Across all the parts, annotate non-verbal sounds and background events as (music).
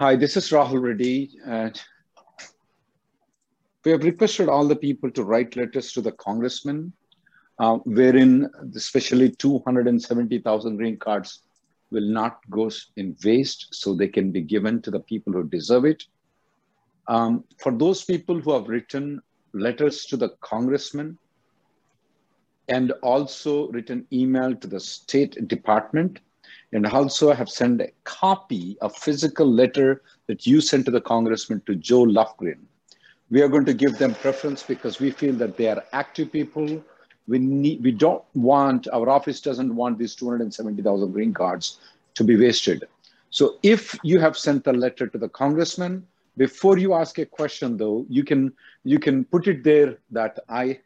Hi, this is Rahul Reddy. And we have requested all the people to write letters to the congressman, uh, wherein especially 270,000 green cards will not go in waste, so they can be given to the people who deserve it. Um, for those people who have written letters to the congressman and also written email to the State Department, and also I have sent a copy, a physical letter that you sent to the congressman to Zoe Lofgren. We are going to give them preference because we feel that they are active people. We need, we don't want, our office doesn't want these 270,000 green cards to be wasted. So if you have sent a letter to the congressman, before you ask a question though, you can, you can put it there that I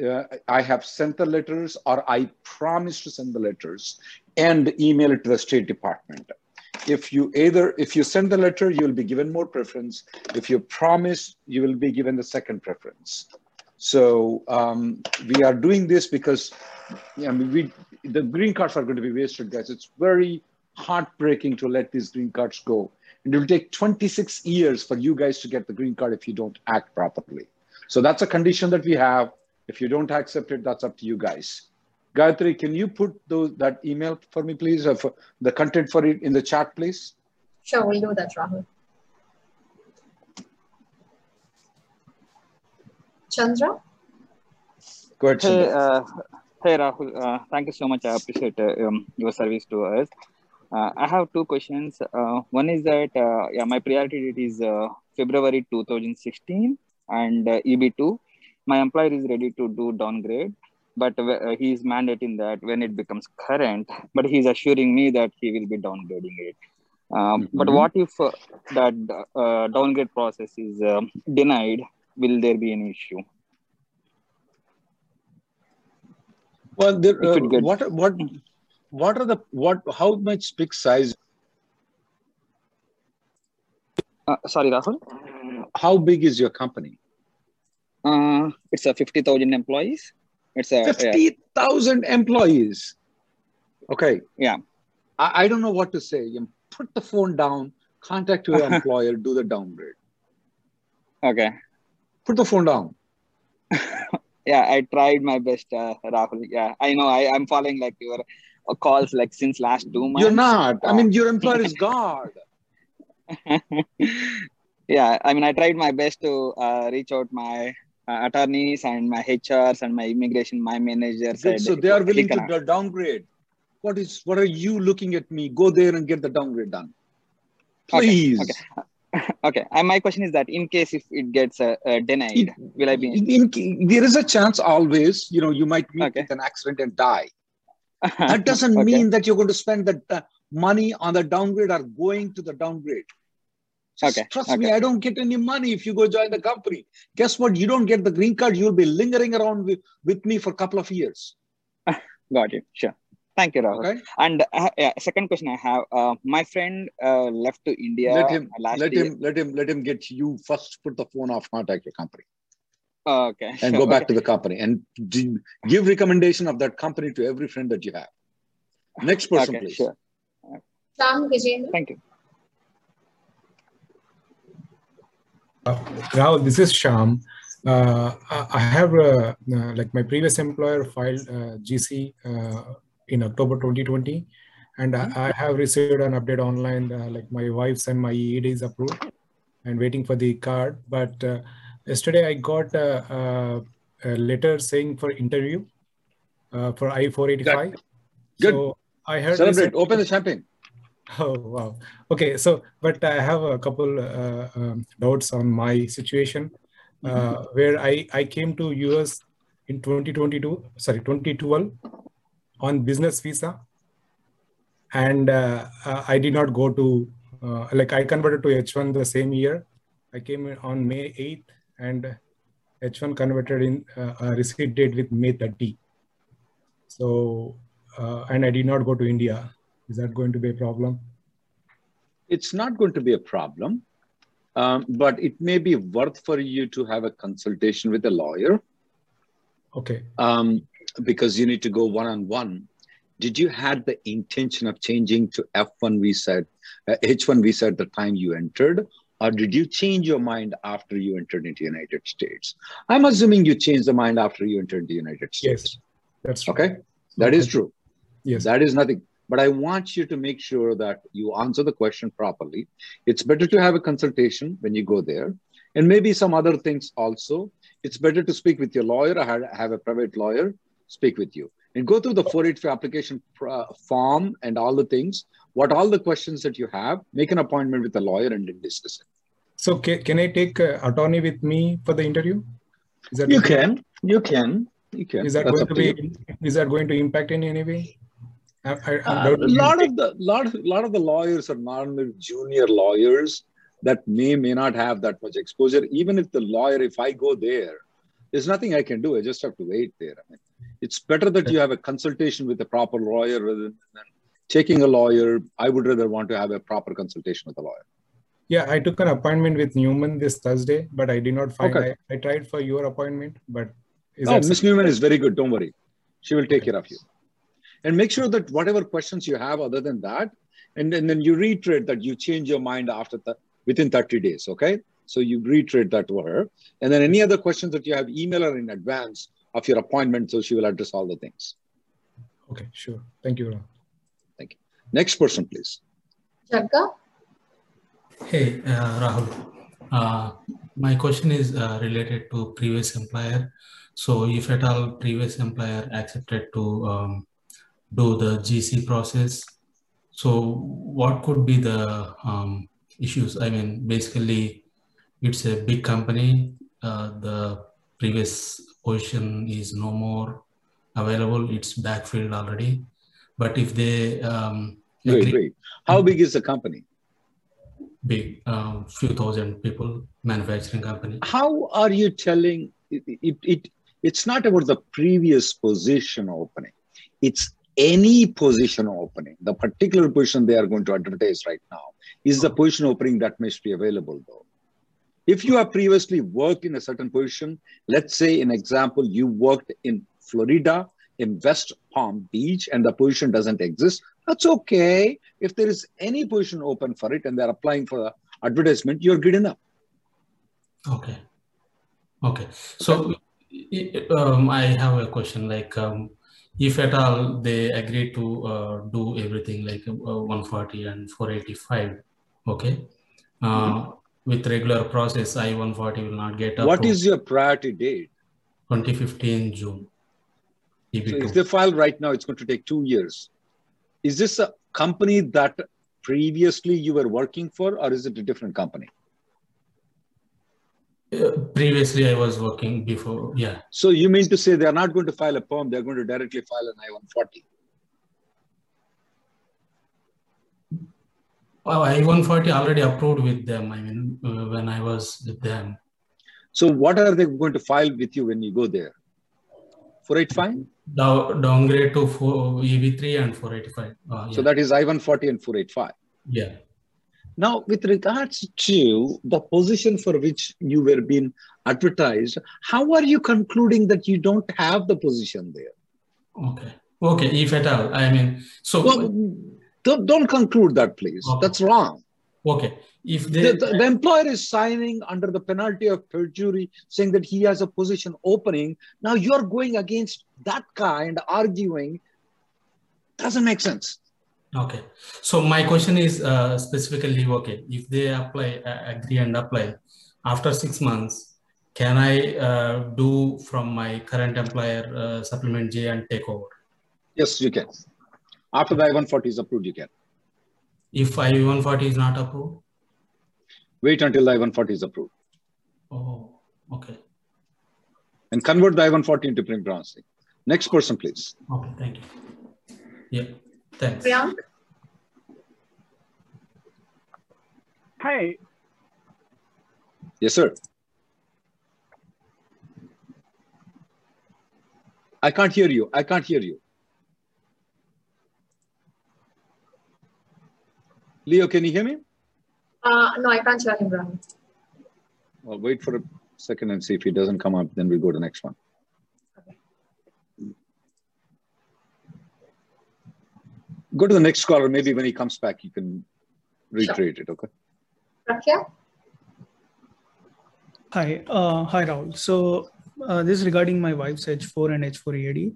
uh, I have sent the letters or I promise to send the letters and email it to the State Department. If you either, if you send the letter, you will be given more preference. If you promise, you will be given the second preference. So um, we are doing this because I mean, we, the green cards are going to be wasted, guys. It's very heartbreaking to let these green cards go. And it will take 26 years for you guys to get the green card if you don't act properly. So that's a condition that we have. If you don't accept it, that's up to you guys. Gayatri, can you put those, that email for me, please, or for the content for it in the chat, please? Sure, we'll do that, Rahul. Chandra? Go ahead, Hey, uh, hey Rahul, uh, thank you so much. I appreciate uh, um, your service to us. Uh, I have two questions. Uh, one is that uh, yeah, my priority date is uh, February 2016, and uh, EB2. My employer is ready to do downgrade, but uh, he is mandating that when it becomes current, but he is assuring me that he will be downgrading it. Um, But Mhm. what if uh, that uh, downgrade process is um, denied? Will there be any issue? Well, there, uh, gets- what, are- what, what are the, what, how much big size, Uh, sorry, Rahul. how big is your company? Uh, it's a 50,000 employees. It's a, yeah, 50,000 employees. Okay. Yeah. I, I don't know what to say. You put the phone down, contact your (laughs) employer, do the downgrade. okay. Put the phone down. (laughs) Yeah, I tried my best, uh, Rahul. Yeah, I know. I, I'm following like your uh, calls like since last two months. You're not. I Uh, mean, your employer is (laughs) God. yeah, I mean, I tried my best to uh, reach out my uh, attorneys and my HRs and my immigration, my manager. Good. So they are willing to do- downgrade. What is? What are you looking at me? Go there and get the downgrade done, Okay, please. okay. (laughs) okay, and my question is that in case if it gets uh, uh, denied, It- will I be? In- in- there is a chance always. You know, you might meet Okay. with an accident and die. (laughs) That doesn't Okay. mean that you're going to spend the uh, money on the downgrade or going to the downgrade. Just Okay, trust me. I don't get any money if you go join the company. Guess what? You don't get the green card. You'll be lingering around with, with me for a couple of years. (laughs) Got it. Sure. Thank you, Rahul. Okay. And uh, yeah, second question I have, uh, my friend uh, left to India let him last let year. him let him let him get you first put the phone off, contact your company. Oh, okay. and sure, go back okay. to the company and give recommendation of that company to every friend that you have. Next person, okay, please. sure. Sam Gajendra? Thank you. Rahul, this is Sham. Uh, I have, uh, uh, like my previous employer filed uh, GC uh, in October 2020, and I, I have received an update online. Uh, like my wife's and my EAD is approved, and waiting for the card. But uh, yesterday I got a, a, letter saying for interview uh, for I four eighty five. Good. So I heard. Celebrate. Open the champagne. (laughs) Oh wow. Okay. So, but I have a couple uh, um, doubts on my situation, uh, mm-hmm. where I I came to US in 2022. Sorry, 2012 on business visa, and uh, uh I did not go to uh, like I converted to H1 the same year. I came on May 8th, and H1 converted in uh, a receipt date with May 30. So, and I did not go to India is that going to be a problem? It's not going to be a problem, um, but it may be worth for you to have a consultation with a lawyer. Okay. Um, because you need to go one on one. Did you had the intention of changing to F1 visa, uh, H1 visa at the time you entered, or did you change your mind after you entered into United States? I'm assuming you changed the mind after you entered the United States. Yes, that's true. okay. That is true. Yes, that is nothing but I want you to make sure that you answer the question properly. It's better to have a consultation when you go there, and maybe some other things also. It's better to speak with your lawyer or have a private lawyer speak with you and go through the 485 application form and all the things. What all the questions that you have, make an appointment with a lawyer and then discuss it. So, can, can I take uh, attorney with me for the interview? Is that you okay? can, you can, you can. Is that That's going to be? You. Is that going to impact in any way? I, uh, a lot of the lot lot of the lawyers are normally junior lawyers that may may not have that much exposure. Even if the lawyer, if I go there, there's nothing I can do. I just have to wait there. I mean, it's better that you have a consultation with a proper lawyer rather than taking a lawyer. I would rather want to have a proper consultation with a lawyer. Yeah, I took an appointment with Newman this Thursday, but I did not find. Okay. I, I tried for your appointment, but oh, Miss Newman is very good. Don't worry, she will take okay. care of you and make sure that whatever questions you have other than that and, and then you reiterate that you change your mind after the within 30 days okay? So you reiterate that to her. And then any other questions that you have email her in advance of your appointment so she will address all the things. Okay sure. Thank you Rahul. thank you. Next person please. Jagga? hey uh, rahul. Uh, my question is uh, related to previous employer. So if at all previous employer accepted to um, do the GC process. So what could be the um, issues? I mean, basically, it's a big company. Uh, the previous position is no more available. It's backfilled already. But if they um, wait, wait, how big is the company? Big, um, few thousand people, manufacturing company. How are you telling it? It, it it's not about the previous position opening. It's any position opening, the particular position they are going to advertise right now is the position opening that must be available though. If you have previously worked in a certain position, let's say an example, you worked in Florida, in West Palm Beach, and the position doesn't exist, that's okay. If there is any position open for it and they're applying for the advertisement, you're good enough. Okay. Okay. So um, I have a question like, um, if at all they agree to uh, do everything like uh, 140 and 485 okay? Uh, mm-hmm. with regular process i-140 will not get what is your priority date? 2015 june. So if they file right now it's going to take two years. Is this a company that previously you were working for or is it a different company previously I was working before, yeah. So you mean to say they're not going to file a perm, they're going to directly file an I-140? Well, I-140 already approved with them, I mean, uh, when I was with them. So what are they going to file with you when you go there? 485? Down, downgrade to 4, EB3 and 485. Uh, yeah. So that is I-140 and 485? Yeah. Now, with regards to the position for which you were being advertised, how are you concluding that you don't have the position there? Okay. Okay, if at all. I mean, so. Well, don't, don't conclude that, please. Okay. That's wrong. Okay. If they, the, the, the, employer is signing under the penalty of perjury, saying that he has a position opening, now you're going against that guy and arguing, doesn't make sense. Okay. So my question is uh, specifically, okay, if they apply, uh, agree and apply after six months, can I uh, do from my current employer uh, supplement J and take over? Yes, you can. After the I-140 is approved, you can. If I-140 is not approved? Wait until the I-140 is approved. Oh, okay. And convert the I-140 into print balancing. Next person, please. Okay, thank you. Yeah, thanks. Priyank? Hi. Yes, sir. I can't hear you. I can't hear you. Leo, can you hear me? Uh, no, I can't hear him, Rahul. Well, wait for a second and see if he doesn't come up, then we'll go to the next one. Go to the next caller. Maybe when he comes back, you can recreate it, okay? Prakya? Hi, uh, hi Rahul. So uh, this is regarding my wife's H4 and H4 EAD.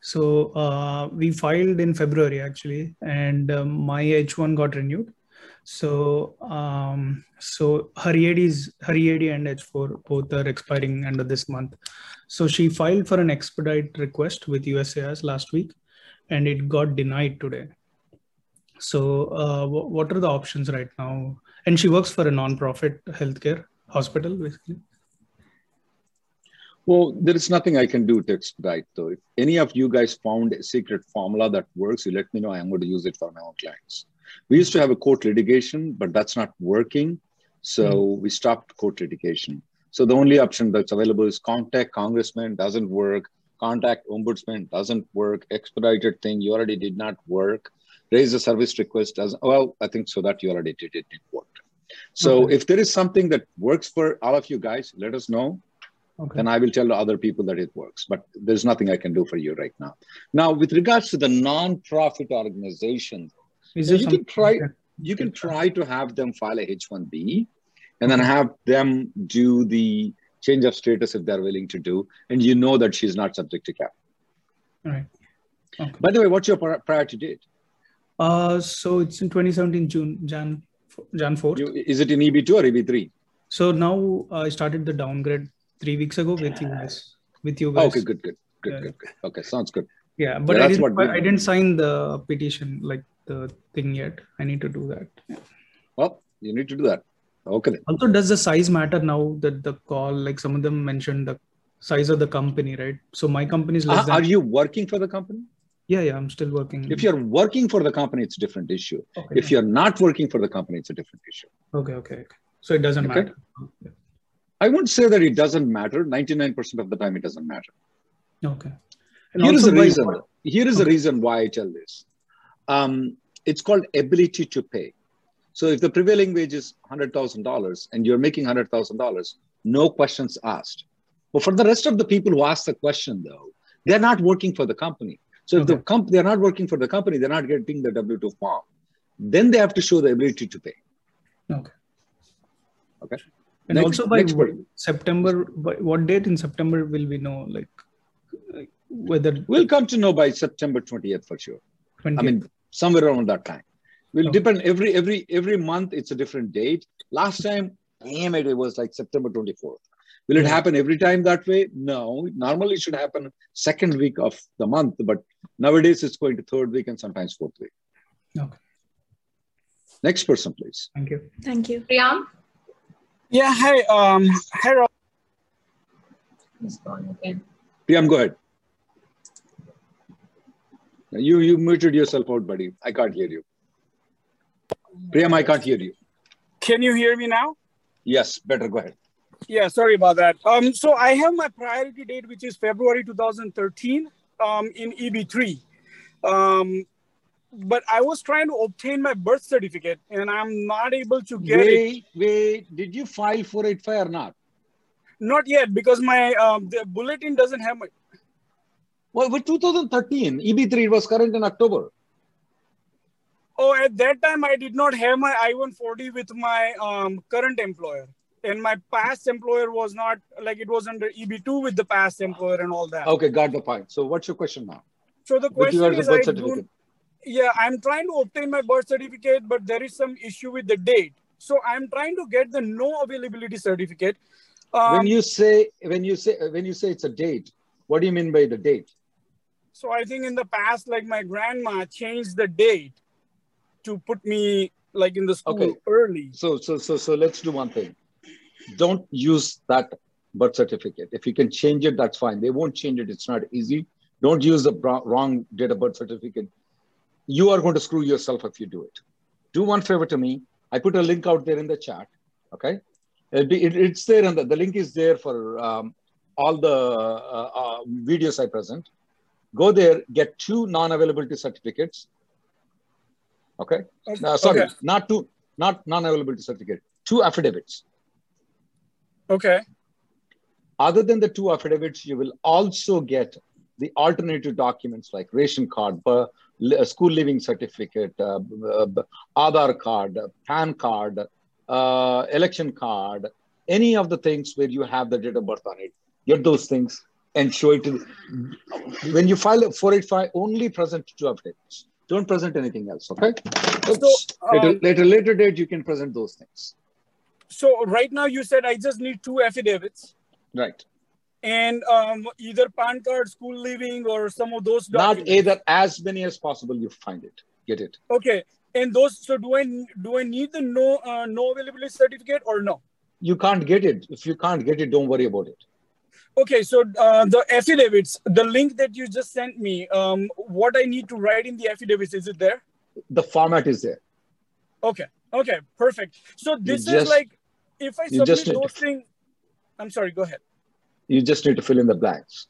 So uh, we filed in February actually, and um, my H1 got renewed. So um, so her EAD is her EAD and H4 both are expiring end of this month. So she filed for an expedite request with USCIS last week, and it got denied today. So uh, wh- what are the options right now? And she works for a non-profit healthcare hospital basically. Well, there is nothing I can do to expedite though. If any of you guys found a secret formula that works, you let me know. I am going to use it for my own clients. We used to have a court litigation, but that's not working. So mm-hmm. we stopped court litigation. So the only option that's available is contact congressman, doesn't work. Contact ombudsman, doesn't work. Expedited thing, you already did not work. Raise a service request, doesn't, well, I think so that you already did it, it worked. So okay. if there is something that works for all of you guys, let us know. Okay. Then I will tell other people that it works. But there's nothing I can do for you right now. Now, with regards to the non-profit organization, you can try you can try to have them file a H-1B, and then have them do the change of status if they're willing to do, and you know that she's not subject to cap. All right. Okay. By the way, what's your priority date? Uh, so it's in 2017 June, Jan, Jan 4th. You, is it in EB2 or EB3? So now I started the downgrade three weeks ago with you guys. With you guys. Okay, good, good, good, yeah. good, good. Okay, sounds good. Yeah, but yeah, I, didn't, I didn't sign the petition, like the thing yet. I need to do that. Yeah. Well, you need to do that. Okay. Then. Also, does the size matter now that the call, like some of them mentioned the size of the company, right? So my company is less uh, than. Are you working for the company? Yeah, yeah, I'm still working. If you're working for the company, it's a different issue. Okay, if yeah. you're not working for the company, it's a different issue. Okay, okay, okay. So it doesn't okay. matter. I wouldn't say that it doesn't matter. 99% of the time, it doesn't matter. Okay. And Here is the reason. What? Here is okay. the reason why I tell this. Um, it's called ability to pay. So if the prevailing wage is $100,000 and you're making $100,000, no questions asked. But for the rest of the people who ask the question, though, they're not working for the company. So if the comp- they're not working for the company, they're not getting the W-2 form. Then they have to show the ability to pay. Okay. Okay. And next, also by September, by what date in September will we know, like, like whether we'll come to know by September 20th for sure. 20th. I mean, somewhere around that time. Will okay. depend every every every month. It's a different date. Last time, damn it, it was like September 24th. Will it happen every time that way? No. Normally, it should happen second week of the month, but nowadays it's going to third week and sometimes fourth week. Okay. Next person, please. Thank you. Thank you. Priyam? Yeah, hi. Um, hi, Rob. He's gone again. Priyam, go ahead. You you muted yourself out, buddy. I can't hear you. Priyam, I can't hear you. Can you hear me now? Yes, better. Go ahead. Yeah, sorry about that. Um, so I have my priority date, which is February 2013 um, in EB3. Um, but I was trying to obtain my birth certificate and I'm not able to get wait, it. Wait, did you file 485 or not? Not yet because my um, the bulletin doesn't have my. Well, with 2013, EB3 was current in October. Oh, at that time I did not have my I-140 with my um, current employer and my past employer was not like it was under EB2 with the past employer and all that. Okay, got the point. So what's your question now? So the question is, I don't, yeah, I'm trying to obtain my birth certificate, but there is some issue with the date. So I'm trying to get the no availability certificate. Um, when you say when you say when you say it's a date, what do you mean by the date? so I think in the past, like my grandma changed the date to put me like in the school Okay. early. So so so so let's do one thing. Don't use that birth certificate. If you can change it, that's fine. They won't change it. It's not easy. Don't use the wrong date of birth certificate. You are going to screw yourself if you do it. Do one favor to me. I put a link out there in the chat. Okay, be, it, it's there, and the, the link is there for um, all the uh, uh, videos I present. Go there, get two non-availability certificates. Okay, Okay. no, sorry, Okay. not two, not non-availability certificate, two affidavits. Okay. Other than the two affidavits, you will also get the alternative documents like ration card, li- school living certificate, uh, b- Aadhaar card, PAN card, uh, election card, any of the things where you have the date of birth on it. Get those things and show it to. When you file a 485, only present two affidavits. Don't present anything else. Okay. Oops. later, um, later, later date, you can present those things. So right now you said I just need two affidavits Right. and um, either PAN card, school living, or some of those Not either as many as possible. You find it. Get it. Okay. And those. So do I do I need the no uh, no availability certificate or no? You can't get it. If you can't get it, don't worry about it. Okay, so uh, the affidavits, the link that you just sent me, um, what I need to write in the affidavits, is it there? The format is there. Okay, okay, perfect. So this is just- like, if I you submit just those things, I'm sorry, go ahead. You just need to fill in the blanks.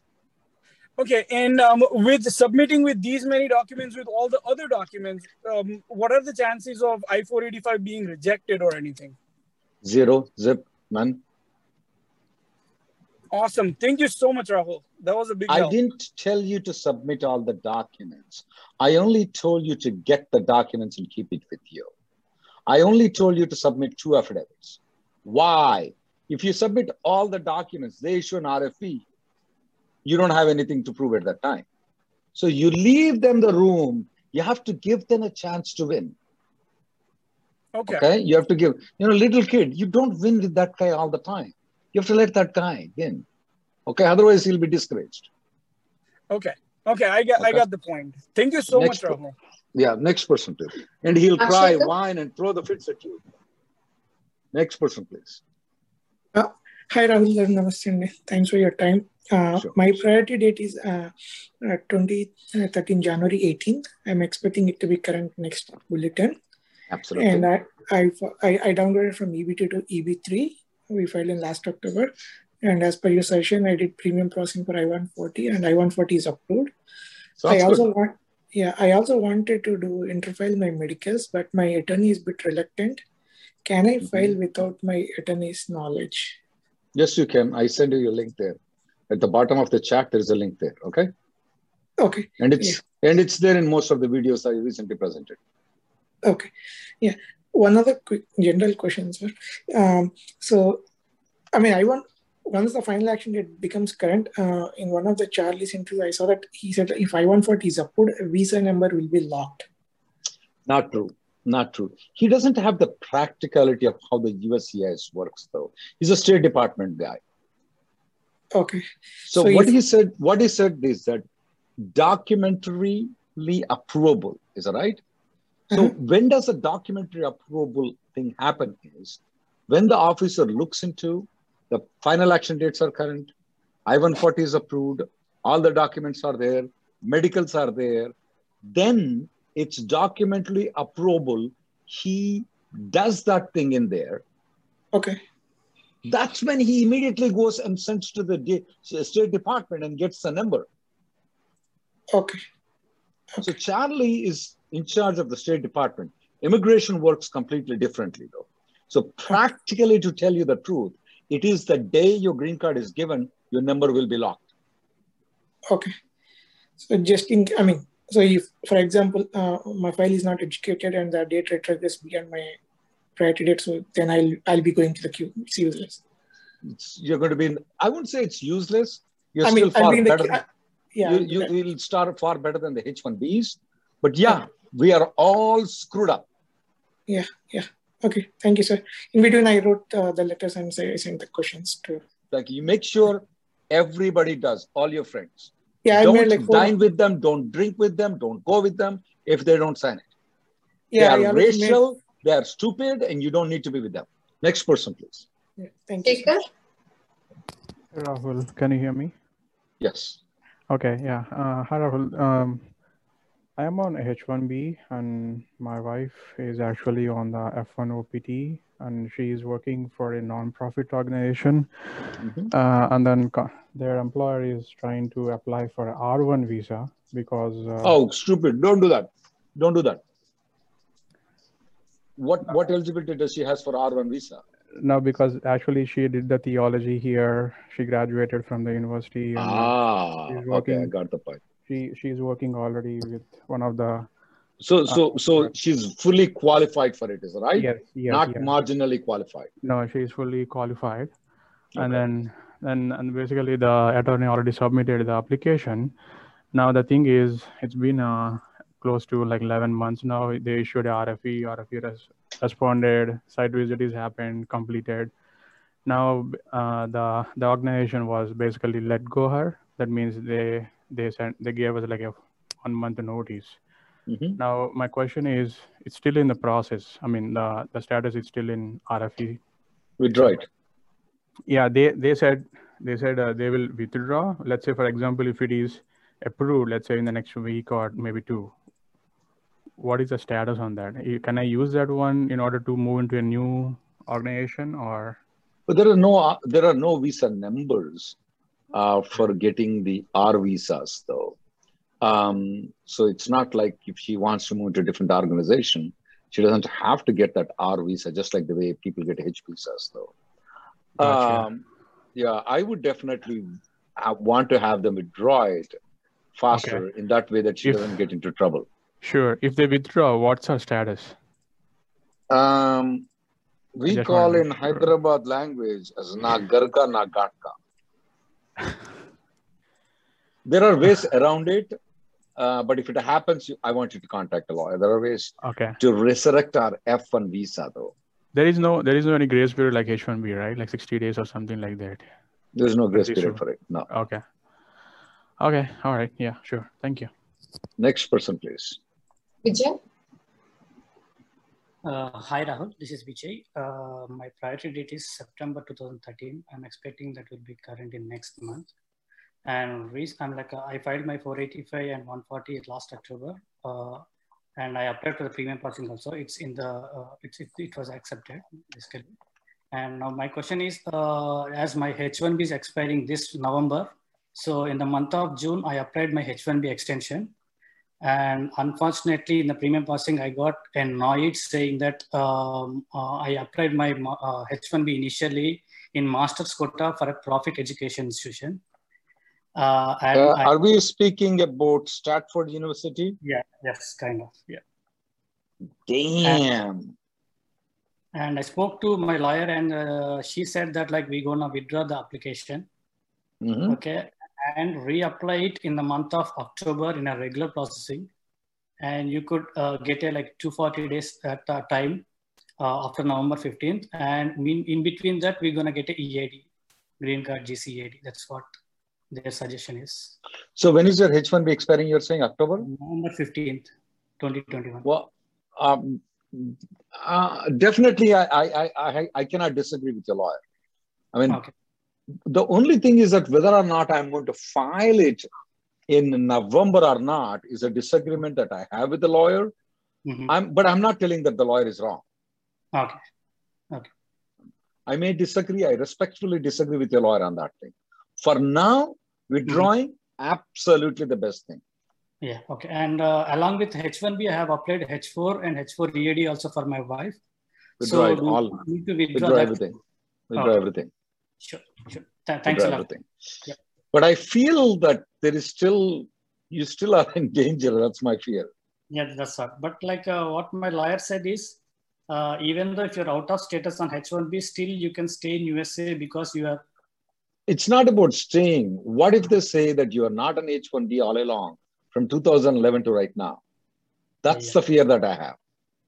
Okay, and um, with submitting with these many documents, with all the other documents, um, what are the chances of I-485 being rejected or anything? Zero, zip, none. Awesome. Thank you so much, Rahul. That was a big I help. didn't tell you to submit all the documents. I only told you to get the documents and keep it with you. I only told you to submit two affidavits. Why? If you submit all the documents, they issue an RFE, you don't have anything to prove at that time. So you leave them the room. You have to give them a chance to win. Okay. Okay. You have to give, you know, little kid, you don't win with that guy all the time. You have to let that guy win. Okay. Otherwise, he'll be discouraged. Okay. Okay. I got. I got the point. Thank you so Next much, one. Rahul. Yeah. Next person, too. And he'll cry, Akshita? whine, and throw the fits at you. Next person, please. Hi Rahul Namaste. Thanks for your time. Uh, Sure. My priority date is uh, uh, 20, uh, 13 January 18th. I'm expecting it to be current next bulletin. Absolutely. And I, I, I, downgraded from EB2 to EB3. We filed in last October. And as per your session, I did premium processing for I-140 and I-140 is approved. Sounds I also want, yeah, I also wanted to do interfile my medicals, but my attorney is a bit reluctant. Can I Mm-hmm. file without my attorney's knowledge? Yes, you can. I send you a link there. At the bottom of the chat, there is a link there. Okay. Okay. And it's and it's there in most of the videos I recently presented. Okay. Yeah. One other quick general question, sir. Um, so, I mean, I want, once the final action date becomes current, uh, in one of the Charlie's interview, I saw that he said if I-140 is approved, a visa number will be locked. Not true. Not true. He doesn't have the practicality of how the USCIS works, though. He's a State Department guy. Okay. So, So what he said, what he said is that documentarily approvable. Is that right? So, Mhm. when does a documentary approvable thing happen? Is when the officer looks into the final action dates are current, I-140 is approved, all the documents are there, medicals are there, then it's documentally approvable. He does that thing in there. Okay. That's when he immediately goes and sends to the D- State Department and gets the number. Okay. So Charlie is in charge of the State Department. Immigration works completely differently, though. So practically, to tell you the truth, it is the day your green card is given, your number will be locked. Okay. So just in, I mean, so if, for example, uh, my file is not executed and the date retrogress beyond my priority date, so then I'll I'll be going to the queue. It's useless. It's, you're going to be in, I wouldn't say it's useless. You're I still mean, I'll far be the better. queue. than- Yeah. you, you will start far better than the H1Bs, But yeah, we are all screwed up. Yeah, yeah. Okay, thank you, sir. In between, I wrote uh, the letters and I sent the questions to. Like you make sure everybody does, all your friends. Yeah, I don't made like dine with them, don't drink with them, don't go with them if they don't sign it. Yeah, they are already made- racial, they are stupid, and you don't need to be with them. Next person, please. Yeah, thank you. sir. Shaker? Rahul, can you hear me? Yes. Okay, yeah. Uh, hi, Rahul. Um, I am on H1B, and my wife is actually on the F1 OPT, and she is working for a non-profit organization. Mhm. Uh, and then co- their employer is trying to apply for r1 visa because. Uh, Oh, stupid! Don't do that. Don't do that. What what eligibility does she has for R1 visa? No, because actually she did the theology here. She graduated from the university. And Ah, she's okay, I working. got the point. She she's working already with one of the. So so so she's fully qualified for it, is right? Yes, yes, Not yes. marginally qualified. No, she's fully qualified. And then then and basically the attorney already submitted the application. Now the thing is, it's been uh, close to like 11 months now. They issued a RFE. RFE res- responded. Site visit is happened, completed. Now uh, the the organization was basically let go her. That means they they sent they gave us like a one month notice. Mhm. Now my question is, it's still in the process. I mean the the status is still in RFE Withdraw it. yeah they they said they said uh, they will withdraw let's say for example if it is approved let's say in the next week or maybe two what is the status on that can i use that one in order to move into a new organization or But there are no there are no visa numbers uh, for getting the R visas though. Um, so it's not like if she wants to move to a different organization, she doesn't have to get that R visa, just like the way people get H visas though. Gotcha. Um, yeah, I would definitely want to have them withdraw it faster in that way that she If- doesn't get into trouble. sure if they withdraw what's her status Um, we call in sure. Hyderabad language as na garka na gatka. (laughs) there are ways around it, uh, but if it happens, you, I want you to contact a lawyer. There are ways okay to resurrect our F1 visa, though. there is no there is no any grace period like h1b right like 60 days or something like that There's no grace period for it. No. okay okay all right yeah sure thank you Next person, please. Vijay? Uh, hi Rahul, this is Vijay. Uh, my priority date is September 2013. I'm expecting that will be current in next month. And reason I'm like uh, I filed my 485 and 140 last October, uh, and I applied for the premium passing also. It's in the uh, it's, it, it was accepted basically. And now my question is, uh, as my H1B is expiring this November, so in the month of June I applied my H1B extension, and unfortunately in the premium passing i got a NOID saying that um, uh, i applied my uh, h1b initially in master's quota for a profit education institution uh, and Uh, I- are we speaking about Stratford University? yeah yes kind of yeah Damn. and i spoke to my lawyer and uh, she said that like we're gonna withdraw the application Mhm. okay and reapply it in the month of october in a regular processing and you could uh, get a like 240 days at a time uh, after november 15th and mean in between that we're going to get a ead green card gcead that's what their suggestion is So when is your H1B expiring? You're saying October? november 15th 2021 Well, um, uh, definitely, I, I, I, I, cannot disagree with your lawyer. I mean, okay the only thing is that whether or not I'm going to file it in November or not is a disagreement that I have with the lawyer. Mhm. I'm, but I'm not telling that the lawyer is wrong. okay I may disagree. I respectfully disagree with your lawyer on that thing. For now, withdrawing absolutely the best thing. yeah okay and uh, along with h1b i have applied h4 and h4 ead also for my wife Withdraw it we all. need to withdraw, Withdraw everything. Withdraw Okay. everything. sure sure Th- thanks Withdraw a lot everything. Yeah. But I feel that there is still you still are in danger. That's my fear. Yeah, that's right. But like uh, what my lawyer said is, uh, even though if you're out of status on H1B, still you can stay in USA because you are It's not about staying. What if they say that you are not an H1B all along from 2011 to right now? That's Yeah. the fear that I have.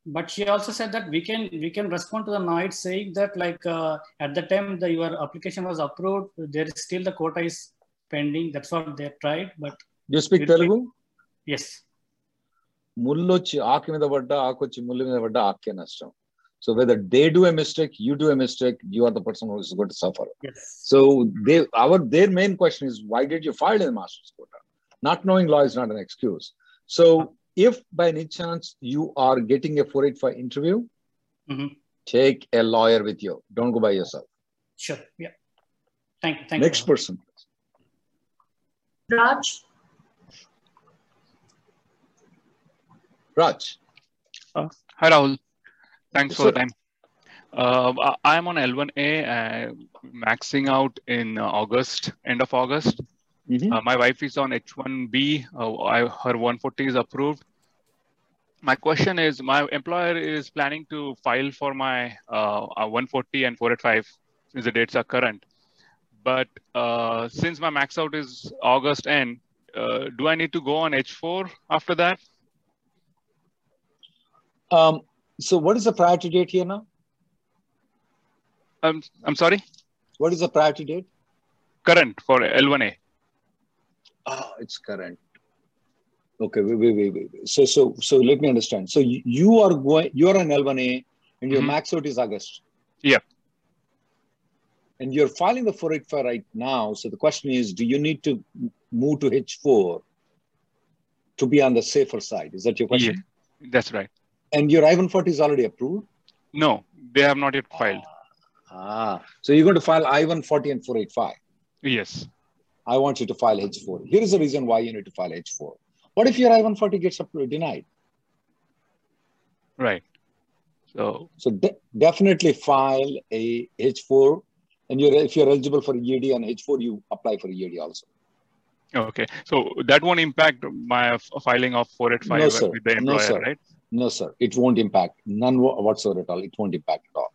But she also said that we can we can respond to the NIDE saying that like uh, at the time the your application was approved, there is still the quota is pending. That's what they tried. But You speak It- Telugu? yes, ముళ్ళు వచ్చి ఆకు మీద పడ్డా ఆకు వచ్చి ముళ్ళు మీద పడ్డా ఆకే నష్టం so whether they do a mistake, you do a mistake, you are the person who is going to suffer. Yes. So they, our their main question is why did you file in master's quota? Not knowing law is not an excuse. So if by any chance you are getting a 485 interview, mm-hmm. take a lawyer with you. Don't go by yourself. Sure. Yeah. Thank you. Thank Next you. person. Raj. Raj. Uh, hi Rahul. Thanks Yes, for the time. Uh, I- I'm on L1A, uh, maxing out in uh, August, end of August. Uh, my wife is on H1B. Uh, I, her 140 is approved. My question is, my employer is planning to file for my uh, uh, 140 and 485 since the dates are current. But uh, since my max out is August end, uh, do I need to go on H4 after that? Um, so what is the priority date here now? I'm, I'm sorry, What is the priority date? current for L1A. Ah, it's current. Okay, wait, wait, wait, wait. So, so, so let me understand. So you, are going, you are on L1A and your Mhm. max out is August. Yeah. And you're filing the 485 right now. So the question is, do you need to move to H4 to be on the safer side? Is that your question? Yeah, That's right. And your I-140 is already approved? No, they have not yet filed. Ah, so you're going to file I-140 and 485. Yes. I want you to file H4. Here is the reason why you need to file H4. What if your I-140 gets approved, denied? Right. So So de- definitely file a H4, and you're if you're eligible for EAD on H4, you apply for EAD also. okay. So that won't impact my filing of 485 No, with the No, employer, sir. right? No, sir, it won't impact none whatsoever at all. It won't impact at all.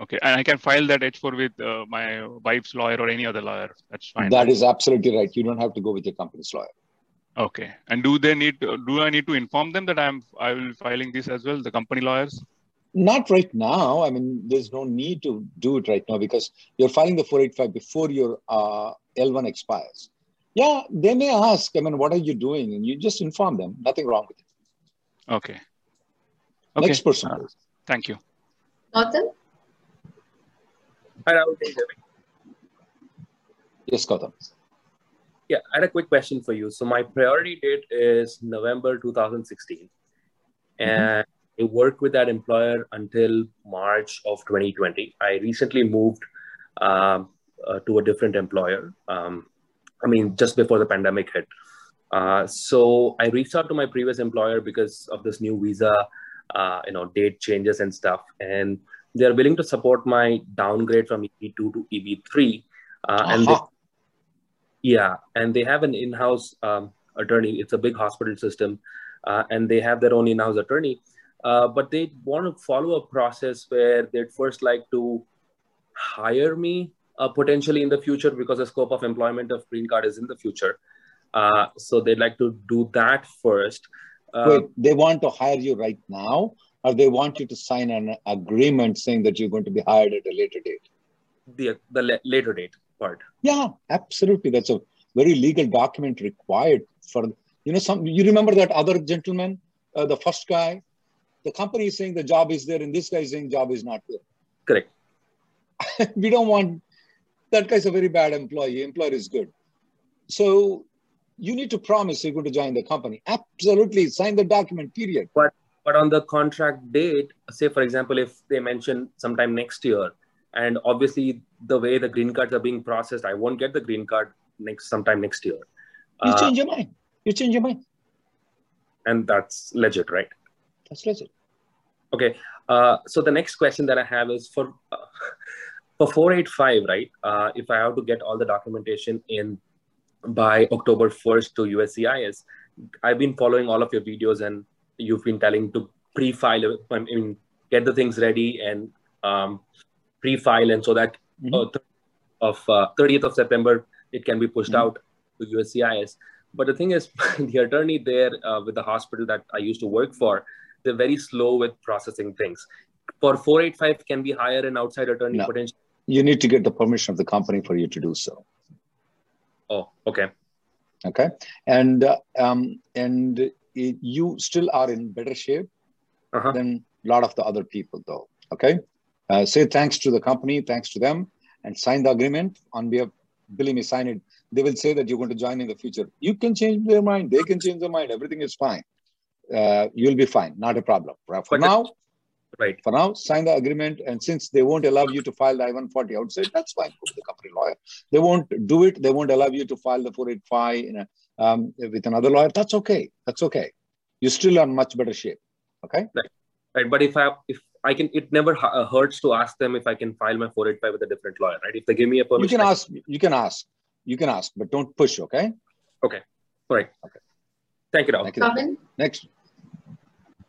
Okay. And I can file that H4 with uh, my wife's lawyer or any other lawyer. That's fine. That is absolutely right. You don't have to go with your company's lawyer. Okay. And do they need? Do I need to inform them that I'm I will be filing this as well? The company lawyers. Not right now. I mean, there's no need to do it right now because you're filing the 485 before your uh, L1 expires. Yeah, they may ask, I mean, what are you doing? And you just inform them. Nothing wrong with it. Okay. Okay. Next person, Uh, thank you. Norton, Hi, Rahul. Can you hear me? Yes, Gautam. Yeah, I had a quick question for you. So my priority date is November 2016, and I worked with that employer until March of 2020. I recently moved um, uh, to a different employer. Um, I mean, just before the pandemic hit. Uh, so I reached out to my previous employer because of this new visa, uh, you know, date changes and stuff, and they're willing to support my downgrade from EB2 to EB3. Uh, and they, yeah, and they have an in-house um, attorney. It's a big hospital system, uh, and they have their own in-house attorney. Uh, but they want to follow a process where they'd first like to hire me uh, potentially in the future because the scope of employment of green card is in the future. Uh, so they'd like to do that first. Uh, Wait, they want to hire you right now, or they want you to sign an agreement saying that you're going to be hired at a later date? the the la- later date part. Yeah, absolutely. That's a very legal document required for, you know, some, you remember that other gentleman, uh, the first guy? The company is saying the job is there, and this guy is saying job is not there. Correct. (laughs) we don't want that guy's a very bad employee. Employer is good. So you need to promise you're going to join the company. Absolutely. Sign the document, period. But but on the contract date, say for example, if they mention sometime next year, and obviously the way the green cards are being processed, I won't get the green card next sometime next year. You Uh, change your mind. You change your mind. and that's legit, right? That's legit. Okay. Uh, so the next question that I have is for uh, (laughs) for 485, right? Uh, if I have to get all the documentation in by October 1st to USCIS, I've been following all of your videos and you've been telling to pre-file, I mean, get the things ready and um, pre-file, and so that uh, th- of uh, 30th of September it can be pushed out to USCIS. but the thing is, (laughs) the attorney there uh, with the hospital that I used to work for, they're very slow with processing things. For 485 can be hire an outside attorney No. potentially. You need to get the permission of the company for you to do so. Oh, okay. Okay, and uh, um, and it, you still are in better shape Uh-huh. than a lot of the other people, though. Okay, uh, say thanks to the company, thanks to them, and sign the agreement on behalf. Believe me, sign it. They will say that you're going to join in the future. You can change their mind. They can change their mind. Everything is fine. Uh, you'll be fine. Not a problem. For But- now, Right. for now, sign the agreement. And since they won't allow you to file the I-140 outside, that's fine. Go to the company lawyer. They won't do it. They won't allow you to file the 485 in a, um, with another lawyer. That's okay. That's okay. You're still in much better shape. Okay. Right. Right. But if I if I can, it never hu- uh, hurts to ask them if I can file my 485 with a different lawyer, right? If they give me a permission, You can I- ask. You can ask. You can ask, but don't push. Okay. Okay. All right. Okay. Thank you, Rahul. Thank you. Next.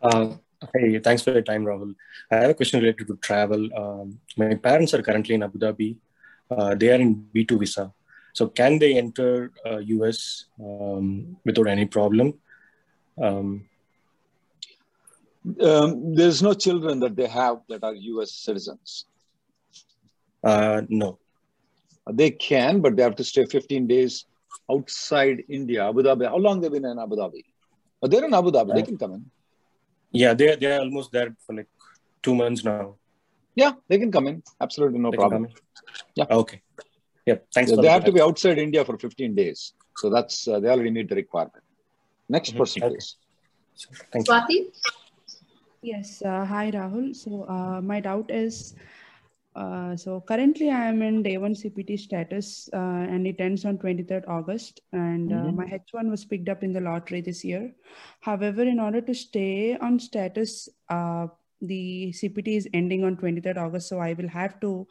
Uh, hey, thanks for your time, Rahul. I have a question related to travel. Um, my parents are currently in Abu Dhabi. Uh, they are in B2 visa. So can they enter uh, US um, without any problem? Um, Um, there's no children that they have that are U.S. citizens. uh, no. They can, but they have to stay 15 days outside India, Abu Dhabi. How long they've been in Abu Dhabi? Oh, they're in Abu Dhabi. They can come in. Yeah, they they are almost there for like two months now. Yeah, they can come in. Absolutely no They can problem. come Yeah. Okay. Yeah. Thanks. Yeah, for they the have to be outside India for 15 days. So that's uh, they already meet the requirement. Next Mhm. person, Okay. please. Thank you. Swati? Yes. Uh, hi, Rahul. So uh, my doubt is, uh, so currently I am in day one CPT status, uh, and it ends on 23rd August, and uh, Mhm. my H1 was picked up in the lottery this year. However, in order to stay on status, uh, the CPT is ending on 23rd August, so I will have to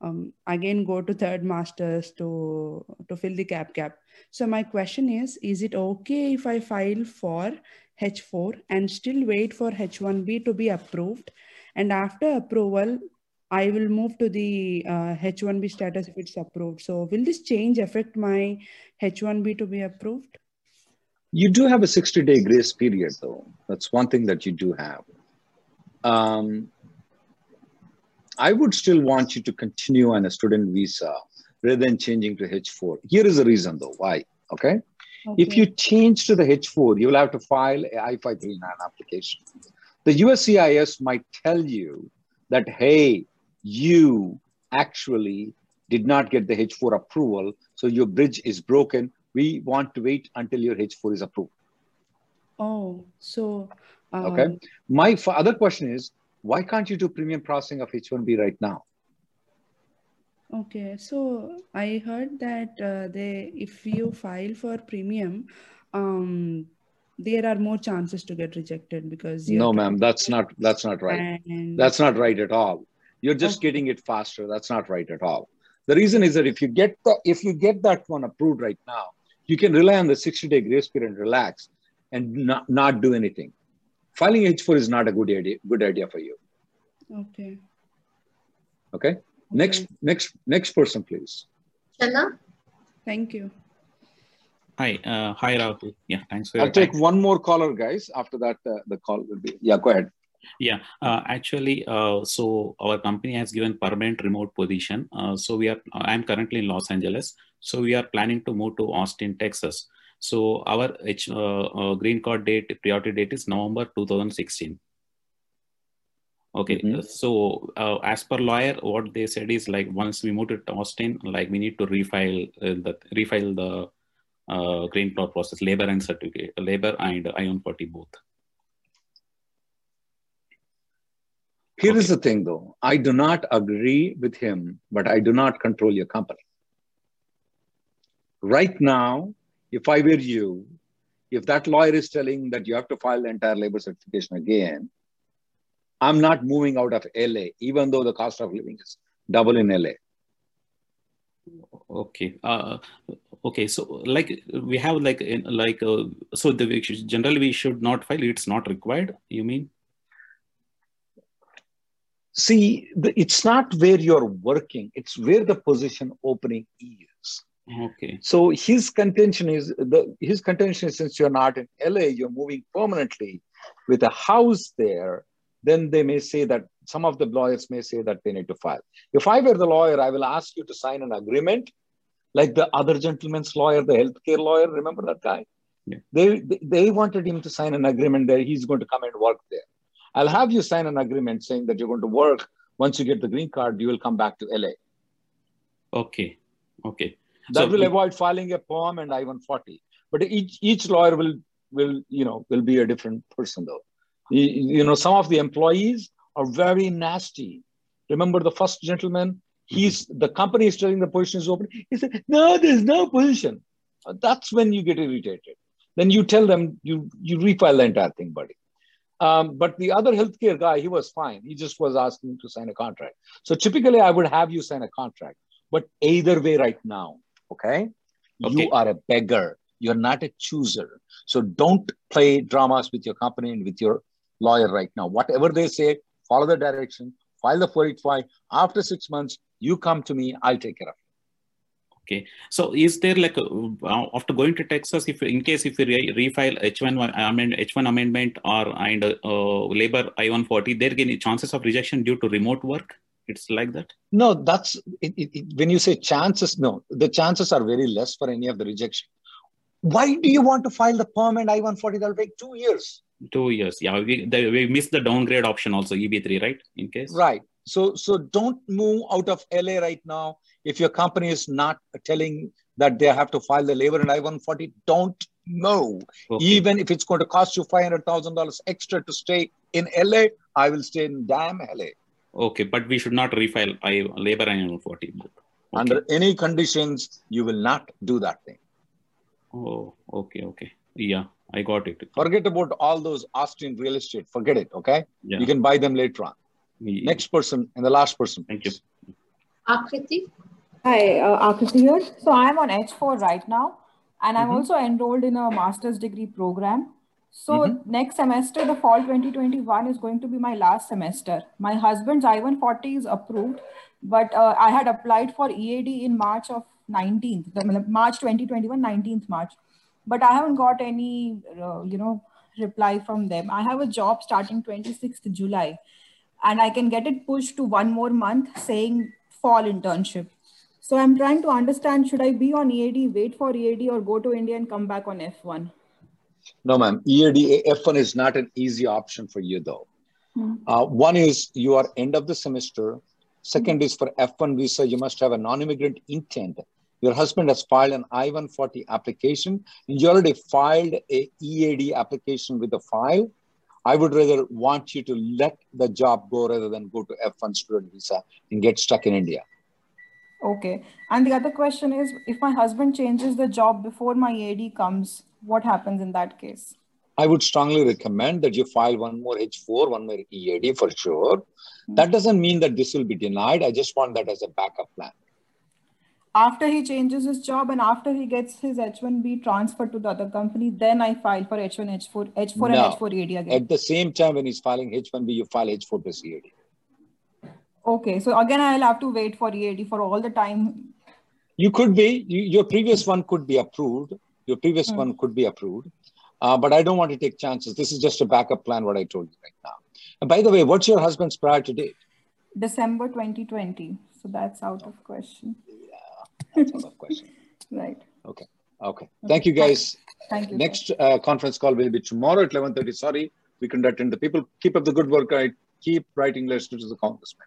um, again go to third masters to to fill the cap gap. So my question is, is it okay if I file for H4 and still wait for H1B to be approved? And after approval, I will move to the uh, H1B status if it's approved. So will this change affect my H1B to be approved? You do have a 60 day grace period, though. That's one thing that you do have. Um, I would still want you to continue on a student visa rather than changing to H4. Here is the reason, though. Why? Okay. If you change to the H4, you will have to file a I-539 application. The USCIS might tell you that, hey, you actually did not get the H4 approval, so your bridge is broken. We want to wait until your H4 is approved. Oh, so um, Okay. My other question is, why can't you do premium processing of H1B right now? Okay, so I heard that uh, they, if you file for premium, um, there are more chances to get rejected because No, ma'am, that's not that's not right. And That's not right at all. You're just getting it faster. That's not right at all. The reason is that if you get the if you get that one approved right now, you can rely on the 60 day grace period and relax and not, not do anything. Filing H4 is not a good idea, good idea for you. okay. Okay. Next, next, next person, please. Channa? Thank you. Hi, uh, hi Rahul. Yeah, thanks for I'll your take time. one more caller, guys. After that, uh, the call will be. Yeah, go ahead. Yeah, uh, actually, uh, so our company has given permanent remote position. Uh, so we are, I'm currently in Los Angeles. So we are planning to move to Austin, Texas. So our H, uh, uh, green card date, priority date is November 2016. Okay, so uh, as per lawyer, what they said is like once we move to Austin, like we need to refile uh, the refile the uh, green card process, labor and certificate, labor and I-140 both. Here is the thing, though. I do not agree with him, but I do not control your company. Right now, if I were you, if that lawyer is telling that you have to file the entire labor certification again, I'm not moving out of LA, even though the cost of living is double in LA. Okay. Uh, okay. So, like, we have like, in, like, uh, so the we should- generally we should not file. It's not required. You mean? See, the, it's not where you're working, it's where the position opening is. Okay. So his contention is the his contention is since you're not in LA, you're moving permanently with a house there. Then they may say that some of the lawyers may say that they need to file. If I were the lawyer, I will ask you to sign an agreement, like the other gentleman's lawyer, the healthcare lawyer. Remember that guy? Yeah. They they wanted him to sign an agreement that he's going to come and work there. I'll have you sign an agreement saying that you're going to work. Once you get the green card, you will come back to LA. Okay. Okay. That So will if- avoid filing a PERM and I-140. But each each lawyer will will you know will be a different person though. You, you know some of the employees are very nasty. Remember the first gentleman? He's the company is telling the position is open. He said, "No, there's no position." That's when you get irritated. Then you tell them you you refile the entire thing, buddy. Um, but the other healthcare guy, he was fine. He just was asking to sign a contract. So typically, I would have you sign a contract. But either way, right now, okay, you are a beggar. You're not a chooser. So don't play dramas with your company and with your lawyer right now. Whatever they say, follow the direction. File the 485. After six months, you come to me. I'll take care of it. Okay. So is there like uh, after going to Texas, if in case if we re- refile H1 wa- amend H1 amendment or and uh, labor I-140, there any chances of rejection due to remote work? It's like that. No, that's it, it, it- when you say chances. No, the chances are very less for any of the rejection. Why do you want to file the perm and I-140? That'll take two years. Two years. Yeah, we the, we missed the downgrade option also EB3, right? In case. Right. So so don't move out of LA right now. If your company is not telling that they have to file the labor and I-140, don't move. Okay. Even if it's going to cost you five hundred thousand dollars extra to stay in LA, I will stay in damn LA. Okay, but we should not refile I labor and I-140. Under any conditions, you will not do that thing. Oh, okay, okay. Yeah, I got it. Forget about all those Austin real estate. Forget it. Okay. Yeah. You can buy them later on. Yeah. Next person and the last person. Thank you. Akriti. Hi, uh, Akriti here. So I'm on H4 right now, and I'm Mhm. also enrolled in a master's degree program. So Mhm. next semester, the fall 2021 is going to be my last semester. My husband's I-140 is approved, but uh, I had applied for EAD in March of 19th, March 2021, 19th March, but I haven't got any, uh, you know, reply from them. I have a job starting 26th July, and I can get it pushed to one more month saying fall internship. So I'm trying to understand, should I be on EAD, wait for EAD or go to India and come back on F1? No, ma'am. EAD F1 is not an easy option for you, though. Hmm. Uh, one is you are end of the semester. Second is for F1 visa, you must have a non-immigrant intent. Your husband has filed an I-140 application, and you already filed a EAD application with the file. I would rather want you to let the job go rather than go to F1 student visa and get stuck in India. Okay. And the other question is, if my husband changes the job before my EAD comes, what happens in that case? I would strongly recommend that you file one more H4, one more EAD for sure. Hmm. That doesn't mean that this will be denied. I just want that as a backup plan. After he changes his job and after he gets his H1B transferred to the other company, then I file for H1, H4, H4 No. and H4 EAD again. At the same time, when he's filing H1B, you file H4 plus EAD. Okay. So again, I'll have to wait for EAD for all the time. You could be, you, your previous one could be approved. Your previous Hmm. one could be approved. Uh, but I don't want to take chances. This is just a backup plan, what I told you right now. And by the way, what's your husband's priority date? December 2020. So that's out of question. That's of question. (laughs) Right. Okay. Okay. Thank you, guys. Thank you. Next uh, conference call will be tomorrow at 11.30. Sorry, we attend. The people keep up the good work. I keep writing letters to the congressman.